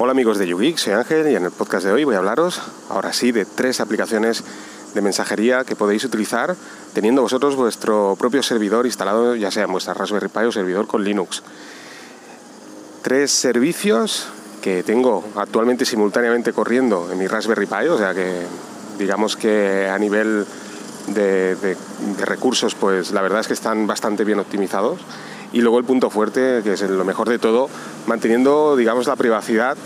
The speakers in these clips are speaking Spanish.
Hola amigos de YouGeek, soy Ángel y en el podcast de hoy voy a hablaros, ahora sí, de tres aplicaciones de mensajería que podéis utilizar teniendo vosotros vuestro propio servidor instalado, ya sea en vuestra Raspberry Pi o servidor con Linux. Tres servicios que tengo actualmente simultáneamente corriendo en mi Raspberry Pi, o sea que digamos que a nivel de, de recursos, pues la verdad es que están bastante bien optimizados y luego el punto fuerte, que es lo mejor de todo, manteniendo, digamos, la privacidad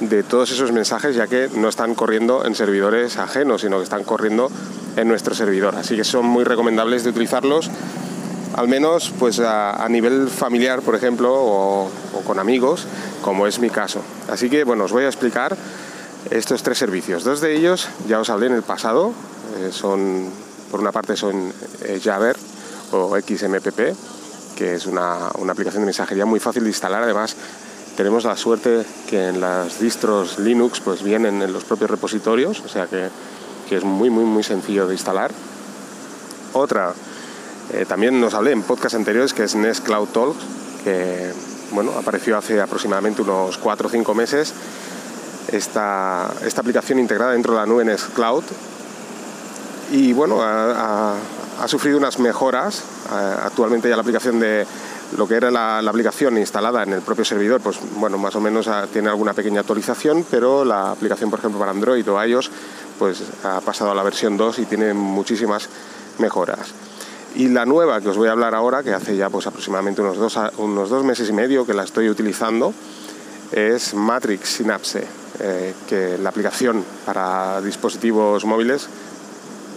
de todos esos mensajes, ya que no están corriendo en servidores ajenos, sino que están corriendo en nuestro servidor. Así que son muy recomendables de utilizarlos, al menos pues a, nivel familiar, por ejemplo, o, con amigos, como es mi caso. Así que bueno, os voy a explicar estos tres servicios. Dos de ellos ya os hablé en el pasado, eh, son por una parte son eh, Jabber o XMPP que es una, aplicación de mensajería muy fácil de instalar. Además, tenemos la suerte que en las distros Linux pues vienen en los propios repositorios, o sea que, es muy, muy, muy sencillo de instalar. Otra, eh, también nos hablé en podcast anteriores, que es Nest Cloud Talk, que bueno, apareció hace aproximadamente unos 4 o 5 meses. Esta, esta aplicación integrada dentro de la nube Nest Cloud. Y bueno, ha sufrido unas mejoras. Eh, actualmente ya la aplicación de lo que era la, aplicación instalada en el propio servidor, pues bueno, más o menos ah, tiene alguna pequeña actualización, pero la aplicación, por ejemplo, para Android o iOS, pues ha pasado a la versión 2 y tiene muchísimas mejoras. Y la nueva que os voy a hablar ahora, que hace ya pues aproximadamente unos dos, unos dos meses y medio que la estoy utilizando, es Matrix Synapse, eh, que la aplicación para dispositivos móviles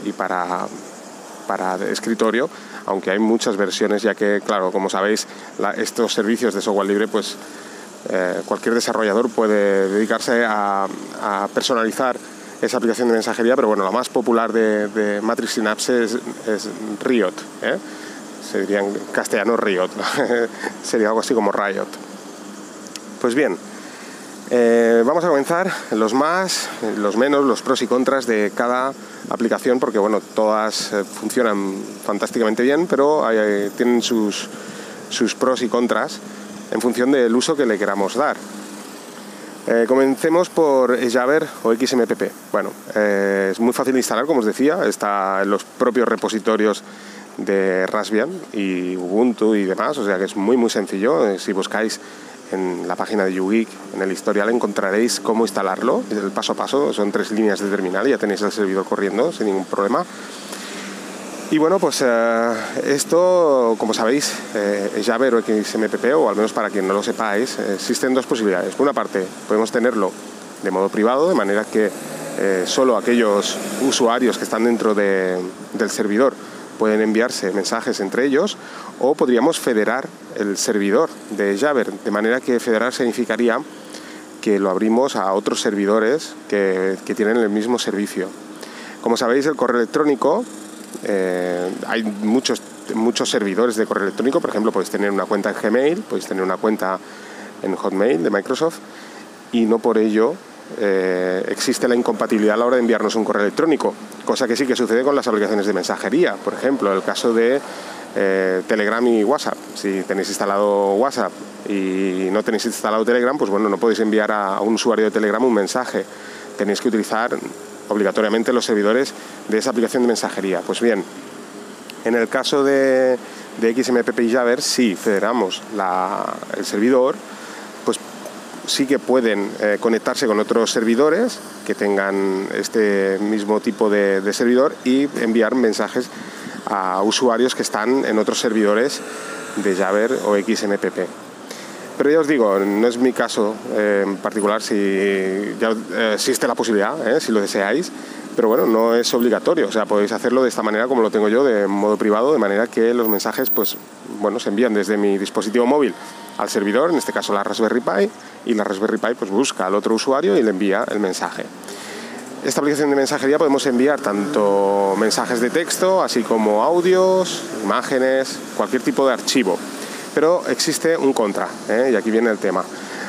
y para para escritorio, aunque hay muchas versiones, ya que, claro, como sabéis, estos servicios de software libre, pues eh, cualquier desarrollador puede dedicarse a, personalizar esa aplicación de mensajería, pero bueno, la más popular de, Matrix Synapse es, Riot, ¿eh? se diría en castellano Riot, sería algo así como Riot. Pues bien, eh, vamos a comenzar los más, los menos, los pros y contras de cada aplicación, porque bueno, todas eh, funcionan fantásticamente bien, pero tienen sus, sus pros y contras en función del uso que le queramos dar. Eh, comencemos por Jabber o XMPP. Bueno, es muy fácil de instalar, como os decía, está en los propios repositorios de Raspbian y Ubuntu y demás, o sea que es muy muy sencillo. si buscáis en la página de YouGeek, en el historial, encontraréis cómo instalarlo, el paso a paso, son tres líneas de terminal, ya tenéis el servidor corriendo sin ningún problema. Y bueno, pues eh, esto, como sabéis, eh, Jabber o XMPP, o al menos para quien no lo sepáis, existen dos posibilidades. Por una parte, podemos tenerlo de modo privado, de manera que eh, solo aquellos usuarios que están dentro del servidor pueden enviarse mensajes entre ellos o podríamos federar el servidor de Jabber, de manera que federar significaría que lo abrimos a otros servidores que, tienen el mismo servicio. Como sabéis, el correo electrónico, eh, hay muchos, muchos servidores de correo electrónico, por ejemplo, podéis tener una cuenta en Gmail, podéis tener una cuenta en Hotmail de Microsoft y no por ello eh, existe la incompatibilidad a la hora de enviarnos un correo electrónico, cosa que sí que sucede con las aplicaciones de mensajería. Por ejemplo, el caso de eh, Telegram y WhatsApp. Si tenéis instalado WhatsApp y no tenéis instalado Telegram, pues bueno, no podéis enviar a, un usuario de Telegram un mensaje. Tenéis que utilizar obligatoriamente los servidores de esa aplicación de mensajería. Pues bien, en el caso de, XMPP y Jabber, si federamos el servidor, sí que pueden eh, conectarse con otros servidores que tengan este mismo tipo de, servidor y enviar mensajes a usuarios que están en otros servidores de Jabber o XMPP. Pero ya os digo, no es mi caso eh, en particular si ya eh, existe la posibilidad, si lo deseáis, pero bueno, no es obligatorio, o sea, podéis hacerlo de esta manera como lo tengo yo, de modo privado, de manera que los mensajes, pues, bueno, se envían desde mi dispositivo móvil al servidor, en este caso la Raspberry Pi, y la Raspberry Pi pues busca al otro usuario y le envía el mensaje. Esta aplicación de mensajería podemos enviar tanto mensajes de texto, así como audios, imágenes, cualquier tipo de archivo. Pero existe un contra, ¿eh? y aquí viene el tema.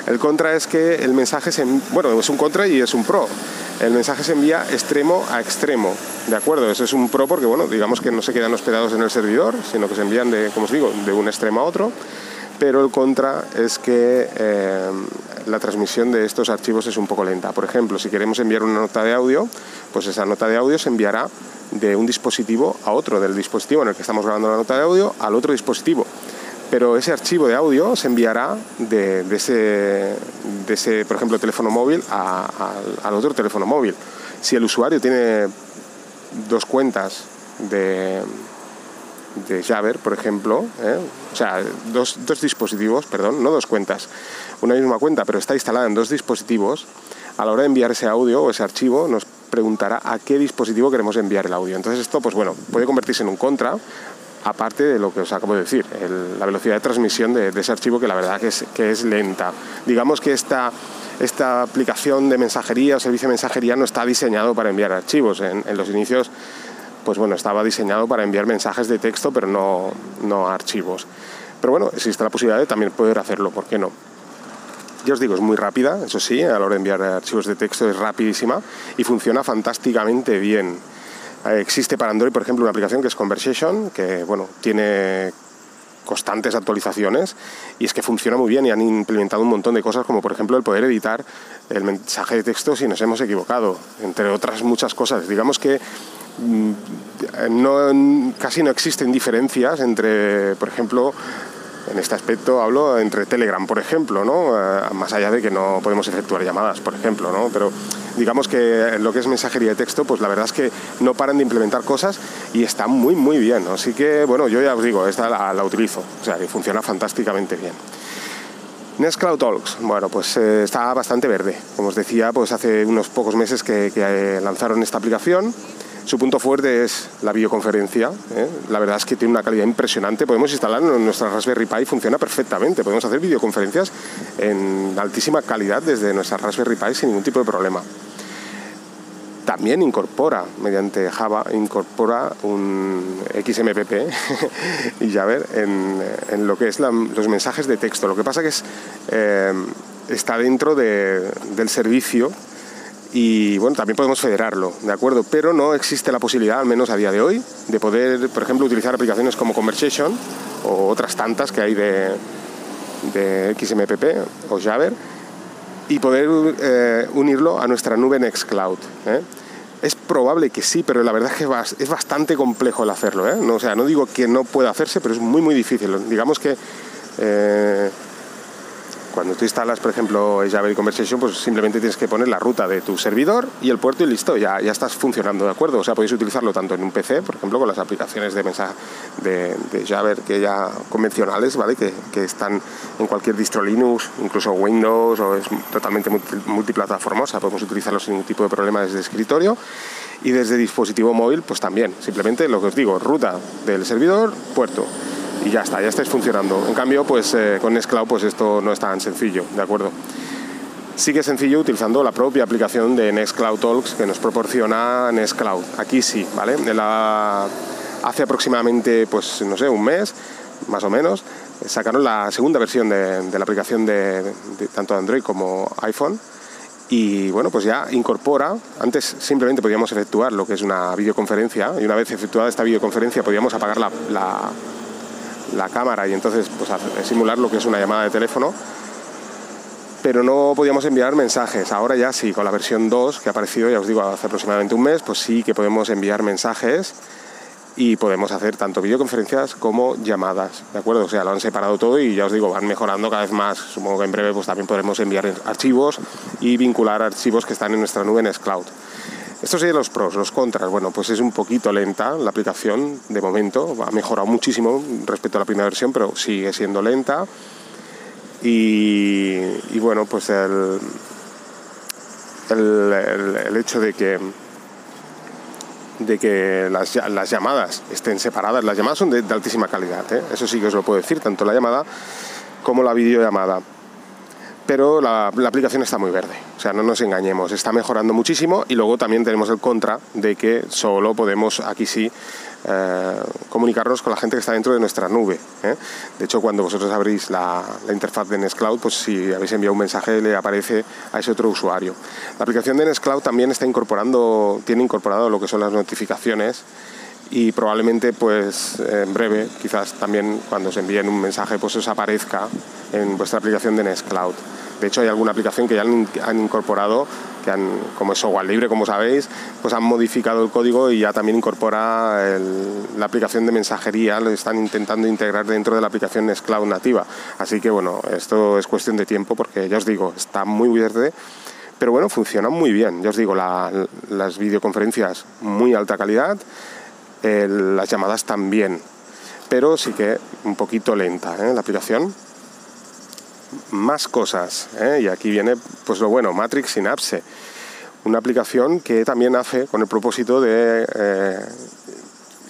El contra es que el mensaje se, bueno, es un contra y es un pro. El mensaje se envía extremo a extremo, ¿de acuerdo? Eso es un pro porque, bueno, digamos que no se quedan hospedados en el servidor, sino que se envían de, como os digo, de un extremo a otro pero el contra es que eh, la transmisión de estos archivos es un poco lenta. Por ejemplo, si queremos enviar una nota de audio, pues esa nota de audio se enviará de un dispositivo a otro, del dispositivo en el que estamos grabando la nota de audio al otro dispositivo. Pero ese archivo de audio se enviará de, ese, de ese, por ejemplo, teléfono móvil al otro teléfono móvil. Si el usuario tiene dos cuentas de, de Jabber, por ejemplo, ¿eh? o sea, dos, dos, dispositivos, perdón, no dos cuentas, una misma cuenta, pero está instalada en dos dispositivos, a la hora de enviar ese audio o ese archivo nos preguntará a qué dispositivo queremos enviar el audio. Entonces esto, pues bueno, puede convertirse en un contra, aparte de lo que os acabo de decir, la velocidad de transmisión de, ese archivo que la verdad que es, que es lenta. Digamos que esta, esta aplicación de mensajería o servicio de mensajería no está diseñado para enviar archivos. En, en los inicios pues bueno, estaba diseñado para enviar mensajes de texto, pero no, no archivos. Pero bueno, existe la posibilidad de también poder hacerlo, ¿por qué no? Ya os digo, es muy rápida, eso sí, a la hora de enviar archivos de texto es rapidísima y funciona fantásticamente bien. Eh, existe para Android, por ejemplo, una aplicación que es Conversation, que bueno, tiene constantes actualizaciones y es que funciona muy bien y han implementado un montón de cosas como por ejemplo el poder editar el mensaje de texto si nos hemos equivocado, entre otras muchas cosas. Digamos que no, casi no existen diferencias entre, por ejemplo, en este aspecto hablo entre Telegram, por ejemplo, ¿no? Eh, más allá de que no podemos efectuar llamadas, por ejemplo, ¿no? Pero digamos que lo que es mensajería de texto, pues la verdad es que no paran de implementar cosas y está muy, muy bien. Así que, bueno, yo ya os digo, esta la, utilizo, o sea, que funciona fantásticamente bien. Nextcloud Talks, bueno, pues eh, está bastante verde. Como os decía, pues hace unos pocos meses que, que eh, lanzaron esta aplicación su punto fuerte es la videoconferencia. ¿eh? La verdad es que tiene una calidad impresionante. Podemos instalarlo en nuestra Raspberry Pi, funciona perfectamente. Podemos hacer videoconferencias en altísima calidad desde nuestra Raspberry Pi sin ningún tipo de problema. También incorpora, mediante Java, incorpora un XMPP y ya ver en, lo que es los mensajes de texto. Lo que pasa es, eh, está dentro del servicio y bueno, también podemos federarlo, ¿de acuerdo? Pero no existe la posibilidad, al menos a día de hoy, de poder, por ejemplo, utilizar aplicaciones como Conversation o otras tantas que hay de, de XMPP o Jabber y poder eh, unirlo a nuestra nube Nextcloud. ¿eh? Es probable que sí, pero la verdad es que es bastante complejo el hacerlo. ¿eh? No, o sea, no digo que no pueda hacerse, pero es muy, muy difícil. Digamos que eh, cuando tú instalas, por ejemplo, Java Conversation, pues simplemente tienes que poner la ruta de tu servidor y el puerto y listo, ya, ya estás funcionando, ¿de acuerdo? O sea, podéis utilizarlo tanto en un PC, por ejemplo, con las aplicaciones de mensaje de, de Java que ya convencionales, ¿vale? Que, que, están en cualquier distro Linux, incluso Windows, o es totalmente sea, podemos utilizarlo sin ningún tipo de problema desde escritorio. Y desde dispositivo móvil, pues también, simplemente lo que os digo, ruta del servidor, puerto y ya está, ya estáis funcionando. En cambio, pues eh, con Nextcloud pues esto no es tan sencillo, ¿de acuerdo? Sí que es sencillo utilizando la propia aplicación de Nextcloud Talks que nos proporciona Nextcloud. Aquí sí, ¿vale? La, hace aproximadamente, pues no sé, un mes, más o menos, sacaron la segunda versión de, la aplicación de, de tanto Android como iPhone y bueno, pues ya incorpora, antes simplemente podíamos efectuar lo que es una videoconferencia y una vez efectuada esta videoconferencia podíamos apagar la cámara y entonces pues, simular lo que es una llamada de teléfono. Pero no podíamos enviar mensajes. Ahora ya sí, con la versión 2 que ha aparecido, ya os digo, hace aproximadamente un mes, pues sí que podemos enviar mensajes y podemos hacer tanto videoconferencias como llamadas, ¿de acuerdo? O sea, lo han separado todo y ya os digo, van mejorando cada vez más. Supongo que en breve pues también podremos enviar archivos y vincular archivos que están en nuestra nube en Cloud. Estos serían los pros, los contras. Bueno, pues es un poquito lenta la aplicación de momento. Ha mejorado muchísimo respecto a la primera versión, pero sigue siendo lenta. Y, bueno, pues el, el, hecho de que de que las, las, llamadas estén separadas. Las llamadas son de, altísima calidad, ¿eh? eso sí que os lo puedo decir, tanto la llamada como la videollamada pero la, aplicación está muy verde. O sea, no nos engañemos, está mejorando muchísimo y luego también tenemos el contra de que solo podemos, aquí sí, eh, comunicarnos con la gente que está dentro de nuestra nube. ¿eh? De hecho, cuando vosotros abrís la, interfaz de Nextcloud, pues si habéis enviado un mensaje le aparece a ese otro usuario. La aplicación de Nextcloud también está incorporando, tiene incorporado lo que son las notificaciones y probablemente pues en breve, quizás también cuando os envíen un mensaje, pues os aparezca en vuestra aplicación de Nextcloud. De hecho, hay alguna aplicación que ya han, incorporado, que han, como es software libre, como sabéis, pues han modificado el código y ya también incorpora la aplicación de mensajería, lo están intentando integrar dentro de la aplicación Nextcloud nativa. Así que bueno, esto es cuestión de tiempo porque ya os digo, está muy verde pero bueno, funciona muy bien. Ya os digo, las videoconferencias muy alta calidad, las llamadas también, pero sí que un poquito lenta ¿eh? la aplicación. Más cosas, ¿eh? y aquí viene pues lo bueno, Matrix Synapse, una aplicación que también hace con el propósito de eh,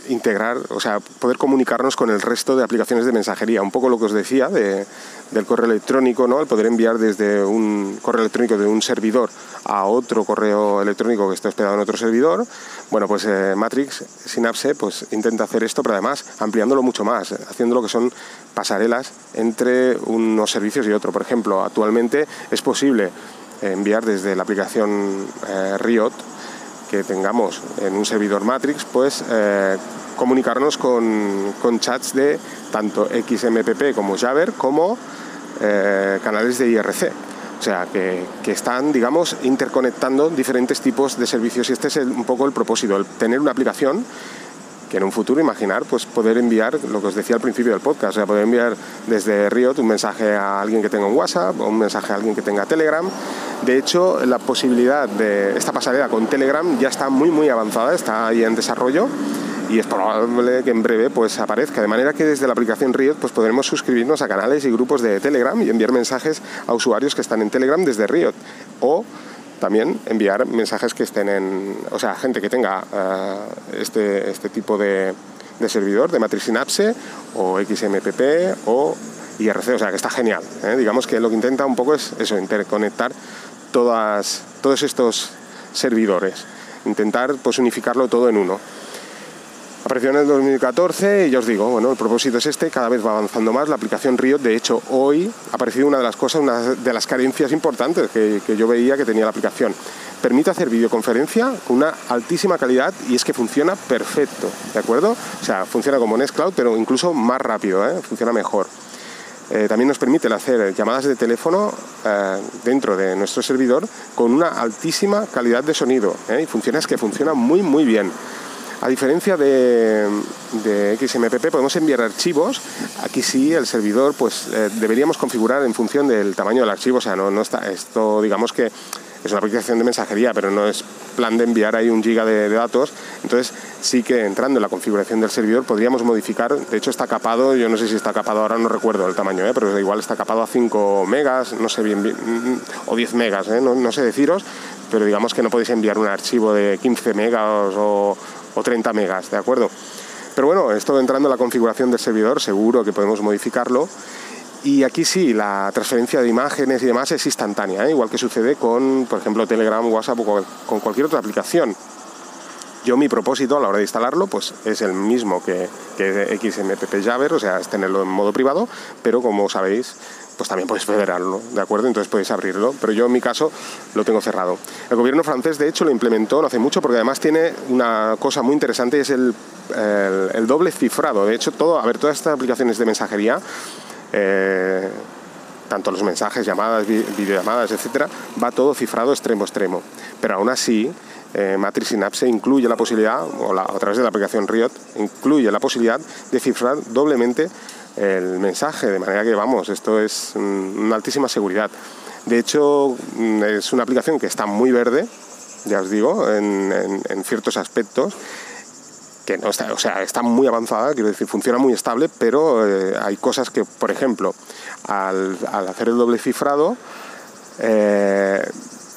integrar, o sea, poder comunicarnos con el resto de aplicaciones de mensajería. Un poco lo que os decía de, del correo electrónico, ¿no? El poder enviar desde un correo electrónico de un servidor a otro correo electrónico que está hospedado en otro servidor. Bueno, pues eh, Matrix Synapse pues intenta hacer esto, pero además ampliándolo mucho más, haciendo lo que son pasarelas entre unos servicios y otro. Por ejemplo, actualmente es posible enviar desde la aplicación eh, Riot que tengamos en un servidor Matrix, pues eh, comunicarnos con, chats de tanto XMPP como Jabber como eh, canales de IRC. O sea, que, están, digamos, interconectando diferentes tipos de servicios y este es un poco el propósito, el tener una aplicación que en un futuro imaginar pues poder enviar lo que os decía al principio del podcast, o sea, poder enviar desde Riot un mensaje a alguien que tenga un WhatsApp o un mensaje a alguien que tenga Telegram. De hecho, la posibilidad de esta pasarela con Telegram ya está muy muy avanzada, está ahí en desarrollo y es probable que en breve pues aparezca. De manera que desde la aplicación Riot pues podremos suscribirnos a canales y grupos de Telegram y enviar mensajes a usuarios que están en Telegram desde Riot. O también enviar mensajes que estén en, o sea, gente que tenga eh, este, este tipo de, servidor, de matriz Synapse o XMPP o IRC, o sea, que está genial. ¿eh? Digamos que lo que intenta un poco es eso, interconectar todas, todos estos servidores, intentar pues unificarlo todo en uno. Apareció en el 2014 y ya os digo, bueno, el propósito es este, cada vez va avanzando más la aplicación Riot. De hecho, hoy ha aparecido una de las cosas, una de las carencias importantes que, que yo veía que tenía la aplicación. Permite hacer videoconferencia con una altísima calidad y es que funciona perfecto, ¿de acuerdo? O sea, funciona como Nextcloud, pero incluso más rápido, ¿eh? funciona mejor. Eh, también nos permite hacer llamadas de teléfono eh, dentro de nuestro servidor con una altísima calidad de sonido ¿eh? y funciona es que funciona muy muy bien a diferencia de, XMPP, podemos enviar archivos. Aquí sí, el servidor, pues eh, deberíamos configurar en función del tamaño del archivo. O sea, no, no está esto, digamos que es una aplicación de mensajería, pero no es plan de enviar ahí un giga de, datos. Entonces, sí que entrando en la configuración del servidor podríamos modificar. De hecho, está capado, yo no sé si está capado ahora, no recuerdo el tamaño, ¿eh? pero igual está capado a 5 megas, no sé bien, o 10 megas, ¿eh? no, no sé deciros, pero digamos que no podéis enviar un archivo de 15 megas o o 30 megas, ¿de acuerdo? Pero bueno, esto entrando en la configuración del servidor, seguro que podemos modificarlo. Y aquí sí, la transferencia de imágenes y demás es instantánea, ¿eh? igual que sucede con, por ejemplo, Telegram, WhatsApp o con cualquier otra aplicación. Yo mi propósito a la hora de instalarlo pues es el mismo que, que XMPP Jabber, o sea, es tenerlo en modo privado, pero como sabéis, pues también podéis federarlo, ¿de acuerdo? Entonces podéis abrirlo, pero yo en mi caso lo tengo cerrado. El gobierno francés, de hecho, lo implementó no hace mucho porque además tiene una cosa muy interesante y es el, doble cifrado. De hecho, todo, a ver, todas estas aplicaciones de mensajería, eh, tanto los mensajes, llamadas, videollamadas, etcétera, va todo cifrado extremo a extremo. Pero aún así, eh, Matrix Synapse incluye la posibilidad, o a través de la aplicación Riot, incluye la posibilidad de cifrar doblemente el mensaje, de manera que vamos, esto es una altísima seguridad. De hecho, mm, es una aplicación que está muy verde, ya os digo, en, ciertos aspectos, que no está, o sea, está muy avanzada, quiero decir, funciona muy estable, pero eh, hay cosas que, por ejemplo, al, hacer el doble cifrado, eh,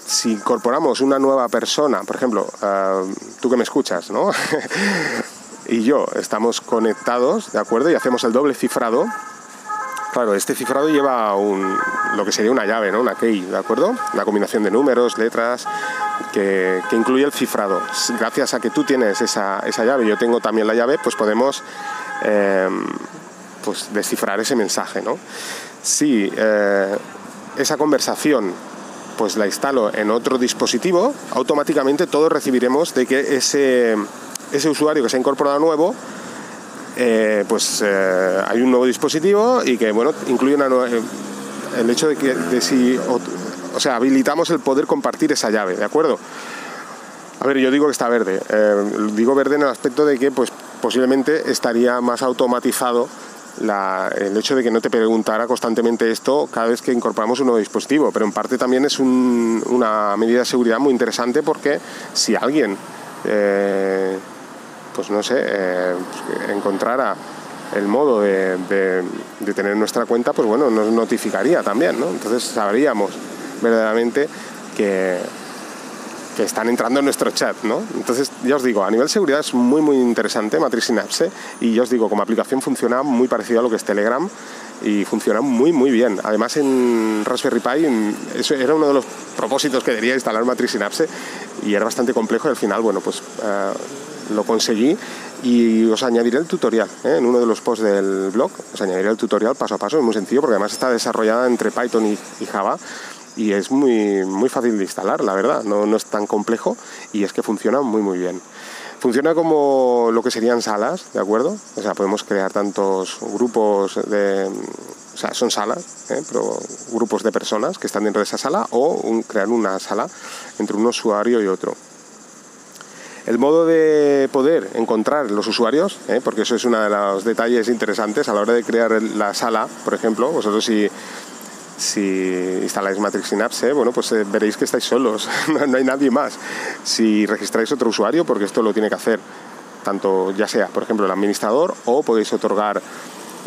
si incorporamos una nueva persona, por ejemplo, eh, tú que me escuchas, ¿no? y yo estamos conectados, ¿de acuerdo? Y hacemos el doble cifrado. Claro, este cifrado lleva un, lo que sería una llave, ¿no? Una key, ¿de acuerdo? Una combinación de números, letras, que, incluye el cifrado. Gracias a que tú tienes esa, esa llave yo tengo también la llave, pues podemos em, pues descifrar ese mensaje, ¿no? Si eh, esa conversación pues la instalo en otro dispositivo, automáticamente todos recibiremos de que ese ese usuario que se ha incorporado nuevo, eh, pues eh, hay un nuevo dispositivo y que bueno, incluye eh, el hecho de que si, o, sea, habilitamos el poder compartir esa llave, ¿de acuerdo? A ver, yo digo que está verde. Digo verde en el aspecto de que pues, posiblemente estaría más automatizado el hecho de que no te preguntara constantemente esto cada vez que incorporamos un nuevo dispositivo, pero en parte también es una medida de seguridad muy interesante porque si alguien, pues no sé, eh, encontrara el modo de, de, tener nuestra cuenta, pues bueno, nos notificaría también, ¿no? Entonces sabríamos verdaderamente que, que están entrando en nuestro chat, ¿no? Entonces, ya os digo, a nivel de seguridad es muy, muy interesante Matrix Synapse y ya os digo, como aplicación funciona muy parecido a lo que es Telegram y funciona muy, muy bien. Además, en Raspberry Pi, eso era uno de los propósitos que quería instalar Matrix Synapse y era bastante complejo y al final, bueno, pues eh, lo conseguí y os añadiré el tutorial ¿eh? en uno de los posts del blog. Os añadiré el tutorial paso a paso, es muy sencillo porque además está desarrollada entre Python y Java y es muy, muy fácil de instalar, la verdad, no, no es tan complejo y es que funciona muy muy bien. Funciona como lo que serían salas, ¿de acuerdo? O sea, podemos crear tantos grupos de... O sea, son salas, ¿eh? pero grupos de personas que están dentro de esa sala o crear una sala entre un usuario y otro. El modo de poder encontrar los usuarios, ¿eh? porque eso es uno de los detalles interesantes a la hora de crear la sala, por ejemplo, vosotros si si instaláis Matrix Synapse, bueno, pues eh, veréis que estáis solos, no, hay nadie más. Si registráis otro usuario, porque esto lo tiene que hacer tanto ya sea, por ejemplo, el administrador o podéis otorgar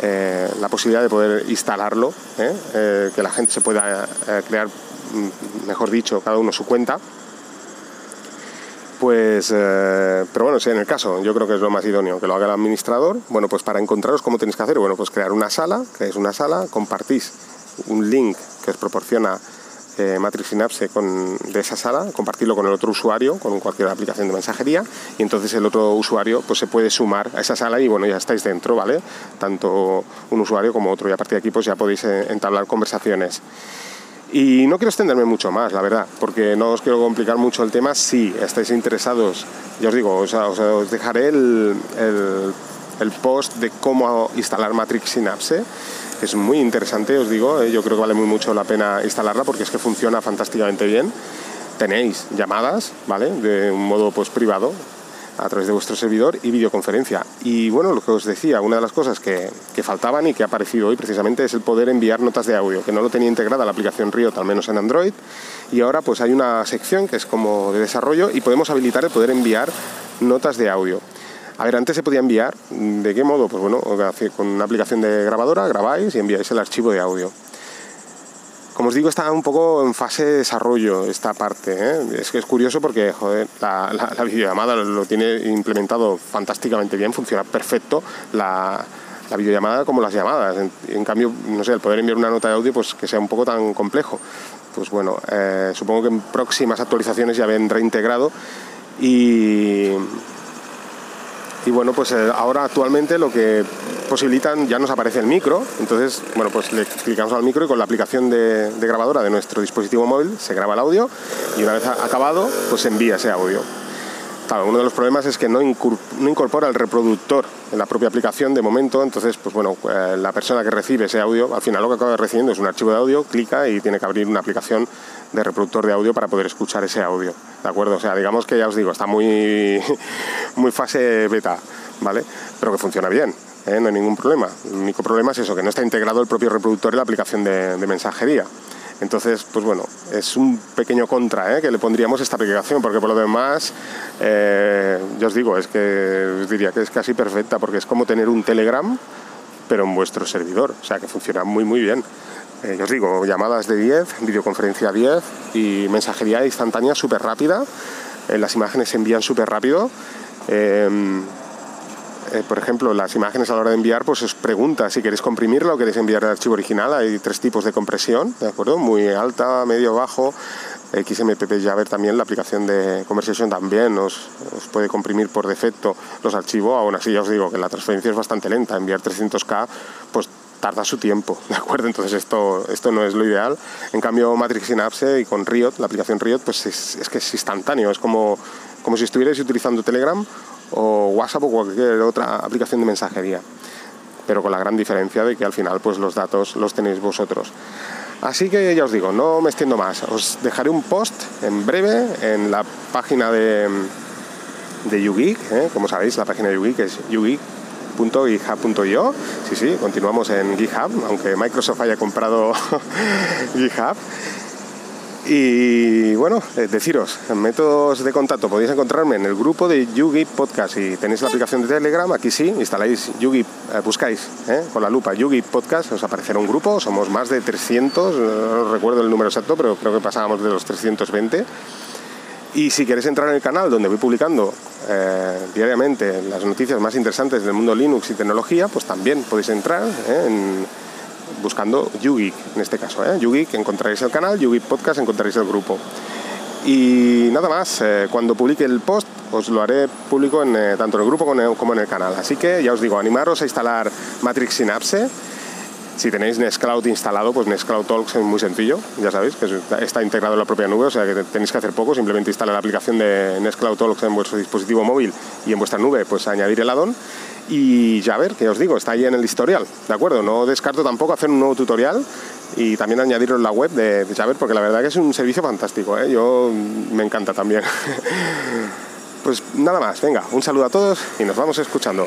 eh, la posibilidad de poder instalarlo, que la gente se pueda crear, mm, mejor dicho, cada uno su cuenta. Pues, pero bueno, si en el caso, yo creo que es lo más idóneo, que lo haga el administrador. Bueno, pues para encontraros, ¿cómo tenéis que hacer? Bueno, pues crear una sala, que es una sala, compartís un link que os proporciona eh, Matrix Synapse con, de esa sala, compartirlo con el otro usuario, con cualquier aplicación de mensajería, y entonces el otro usuario pues, se puede sumar a esa sala y bueno, ya estáis dentro, ¿vale? Tanto un usuario como otro, y a partir de aquí pues ya podéis eh, entablar conversaciones. Y no quiero extenderme mucho más, la verdad, porque no os quiero complicar mucho el tema. Si estáis interesados, ya os digo, os, dejaré el, el, el post de cómo instalar Matrix Synapse es muy interesante, os digo, eh, yo creo que vale muy mucho la pena instalarla porque es que funciona fantásticamente bien. Tenéis llamadas, ¿vale? De un modo pues privado a través de vuestro servidor y videoconferencia. Y bueno, lo que os decía, una de las cosas que, que, faltaban y que ha aparecido hoy precisamente es el poder enviar notas de audio, que no lo tenía integrada la aplicación Riot, al menos en Android. Y ahora pues hay una sección que es como de desarrollo y podemos habilitar el poder enviar notas de audio. A ver, antes se podía enviar, ¿de qué modo? Pues bueno, con una aplicación de grabadora grabáis y enviáis el archivo de audio. Como os digo, está un poco en fase de desarrollo esta parte. ¿eh? Es que es curioso porque, la, videollamada lo tiene implementado fantásticamente bien, funciona perfecto la, videollamada como las llamadas. En, cambio, no sé, el poder enviar una nota de audio, pues que sea un poco tan complejo. Pues bueno, eh, supongo que en próximas actualizaciones ya vendrá integrado y y bueno, pues eh, ahora actualmente lo que posibilitan ya nos aparece el micro, entonces bueno, pues le clicamos al micro y con la aplicación de, grabadora de nuestro dispositivo móvil se graba el audio y una vez acabado pues se envía ese audio. Claro, uno de los problemas es que no, incorpora el reproductor en la propia aplicación de momento, entonces, pues bueno, eh, la persona que recibe ese audio, al final lo que acaba recibiendo es un archivo de audio, clica y tiene que abrir una aplicación de reproductor de audio para poder escuchar ese audio, ¿de acuerdo? O sea, digamos que ya os digo, está muy, muy fase beta, ¿vale? Pero que funciona bien, ¿eh? no hay ningún problema. El único problema es eso, que no está integrado el propio reproductor en la aplicación de, mensajería. Entonces, pues bueno, es un pequeño contra ¿eh? que le pondríamos esta aplicación, porque por lo demás, eh, yo os digo, es que os diría que es casi perfecta, porque es como tener un Telegram, pero en vuestro servidor, o sea que funciona muy, muy bien. Eh, os digo, llamadas de 10, videoconferencia 10 y mensajería instantánea súper rápida, las imágenes se envían súper rápido. Eh, por ejemplo, las imágenes a la hora de enviar, pues os pregunta si queréis comprimirlo o queréis enviar el archivo original. Hay tres tipos de compresión, ¿de acuerdo? Muy alta, medio, bajo. XMPP Jabber también, la aplicación de Conversation también os, os, puede comprimir por defecto los archivos. Aún así, ya os digo que la transferencia es bastante lenta. Enviar 300K, pues tarda su tiempo, ¿de acuerdo? Entonces esto, esto no es lo ideal. En cambio, Matrix Synapse y con Riot, la aplicación Riot, pues es, que es instantáneo. Es como, como si estuvierais utilizando Telegram o WhatsApp o cualquier otra aplicación de mensajería, pero con la gran diferencia de que al final pues los datos los tenéis vosotros. Así que ya os digo, no me extiendo más. Os dejaré un post en breve en la página de, de YouGeek, ¿eh? como sabéis, la página de YouGeek es YouGeek.github.io. Sí, sí, continuamos en GitHub, aunque Microsoft haya comprado GitHub. Y bueno, eh, deciros, métodos de contacto, podéis encontrarme en el grupo de Yugi Podcast. Si tenéis la aplicación de Telegram, aquí sí, instaláis Yugi, eh, buscáis eh, con la lupa Yugi Podcast, os aparecerá un grupo, somos más de 300, no recuerdo el número exacto, pero creo que pasábamos de los 320. Y si queréis entrar en el canal donde voy publicando diariamente las noticias más interesantes del mundo Linux y tecnología, pues también podéis entrar en buscando YouGeek, en este caso. ¿eh? YouGeek encontraréis el canal, YouGeek Podcast encontraréis el grupo. Y nada más, eh, cuando publique el post os lo haré público en, eh, tanto en el grupo como en el canal. Así que ya os digo, animaros a instalar Matrix Synapse. Si tenéis Nextcloud instalado, pues Nextcloud Talks es muy sencillo, ya sabéis, que está integrado en la propia nube, o sea que tenéis que hacer poco, simplemente instalar la aplicación de Nextcloud Talks en vuestro dispositivo móvil y en vuestra nube, pues añadir el addon y ya ver, que os digo, está ahí en el historial, ¿de acuerdo? No descarto tampoco hacer un nuevo tutorial y también añadirlo en la web de, Javer, porque la verdad que es un servicio fantástico, ¿eh? yo me encanta también. pues nada más, venga, un saludo a todos y nos vamos escuchando.